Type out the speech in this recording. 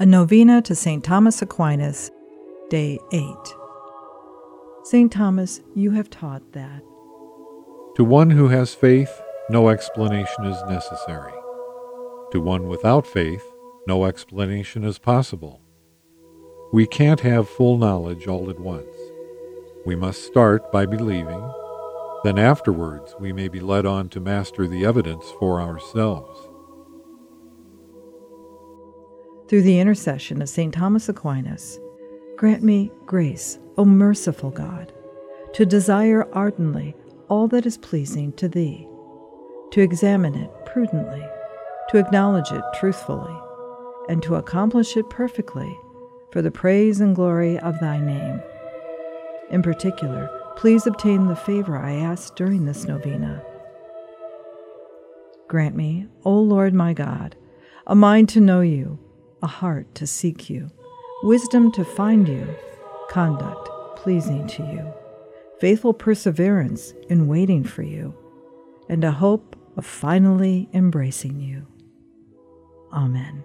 A Novena to St. Thomas Aquinas, Day 8. St. Thomas, you have taught that. To one who has faith, no explanation is necessary. To one without faith, no explanation is possible. We can't have full knowledge all at once. We must start by believing, then afterwards we may be led on to master the evidence for ourselves. Through the intercession of St. Thomas Aquinas, grant me grace, O merciful God, to desire ardently all that is pleasing to Thee, to examine it prudently, to acknowledge it truthfully, and to accomplish it perfectly for the praise and glory of Thy name. In particular, please obtain the favor I ask during this novena. Grant me, O Lord my God, a mind to know you a heart to seek you, wisdom to find you, conduct pleasing to you, faithful perseverance in waiting for you, and a hope of finally embracing you. Amen.